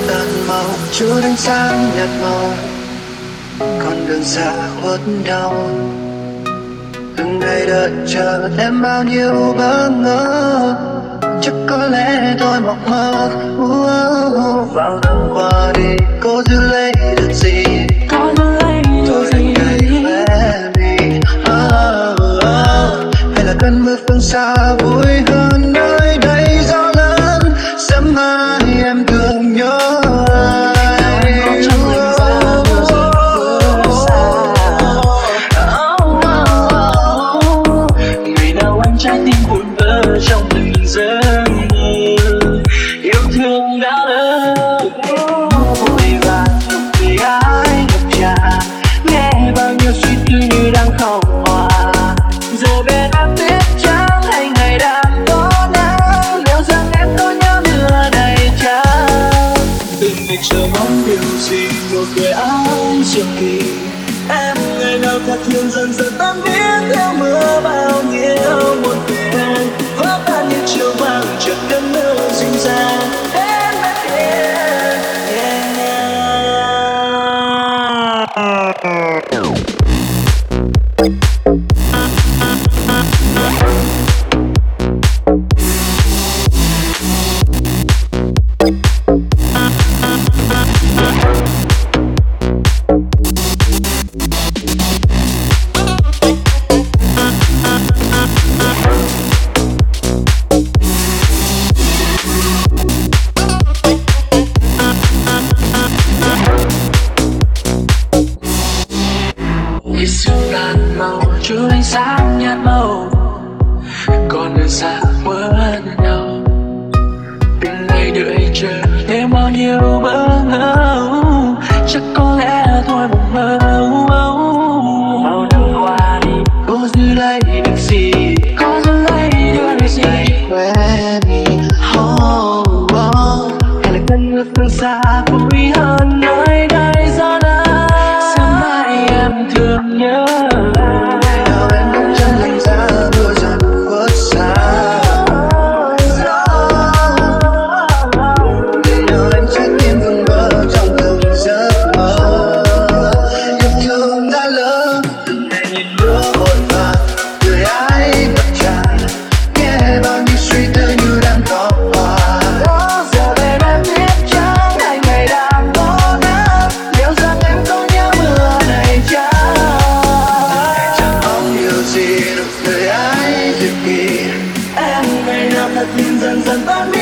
khi tàn màu chúa đánh sáng nhạt màu. Con đường xa khuất đau. Từng ngày đợi chờ em bao nhiêu bỡ ngỡ. Chắc có lẽ tôi mộng mơ. Uh, vào năm qua đi cô giữ giấc mơ Yêu thương đã lỡ Vội vàng vì ai gặp cha Nghe bao nhiêu suy tư như đang khóc hòa Giờ bên em biết chẳng hay ngày đang có nắng Liệu rằng em có nhớ mưa đầy trăng Từng ngày chờ mong điều gì một người áo trường kỳ Em ngày nào thật thương dần dần tan biến, theo mưa bao nhiêu một đêm Vỡ tan như chiều vàng chợt cơn nơ dịu dàng 平平淡淡把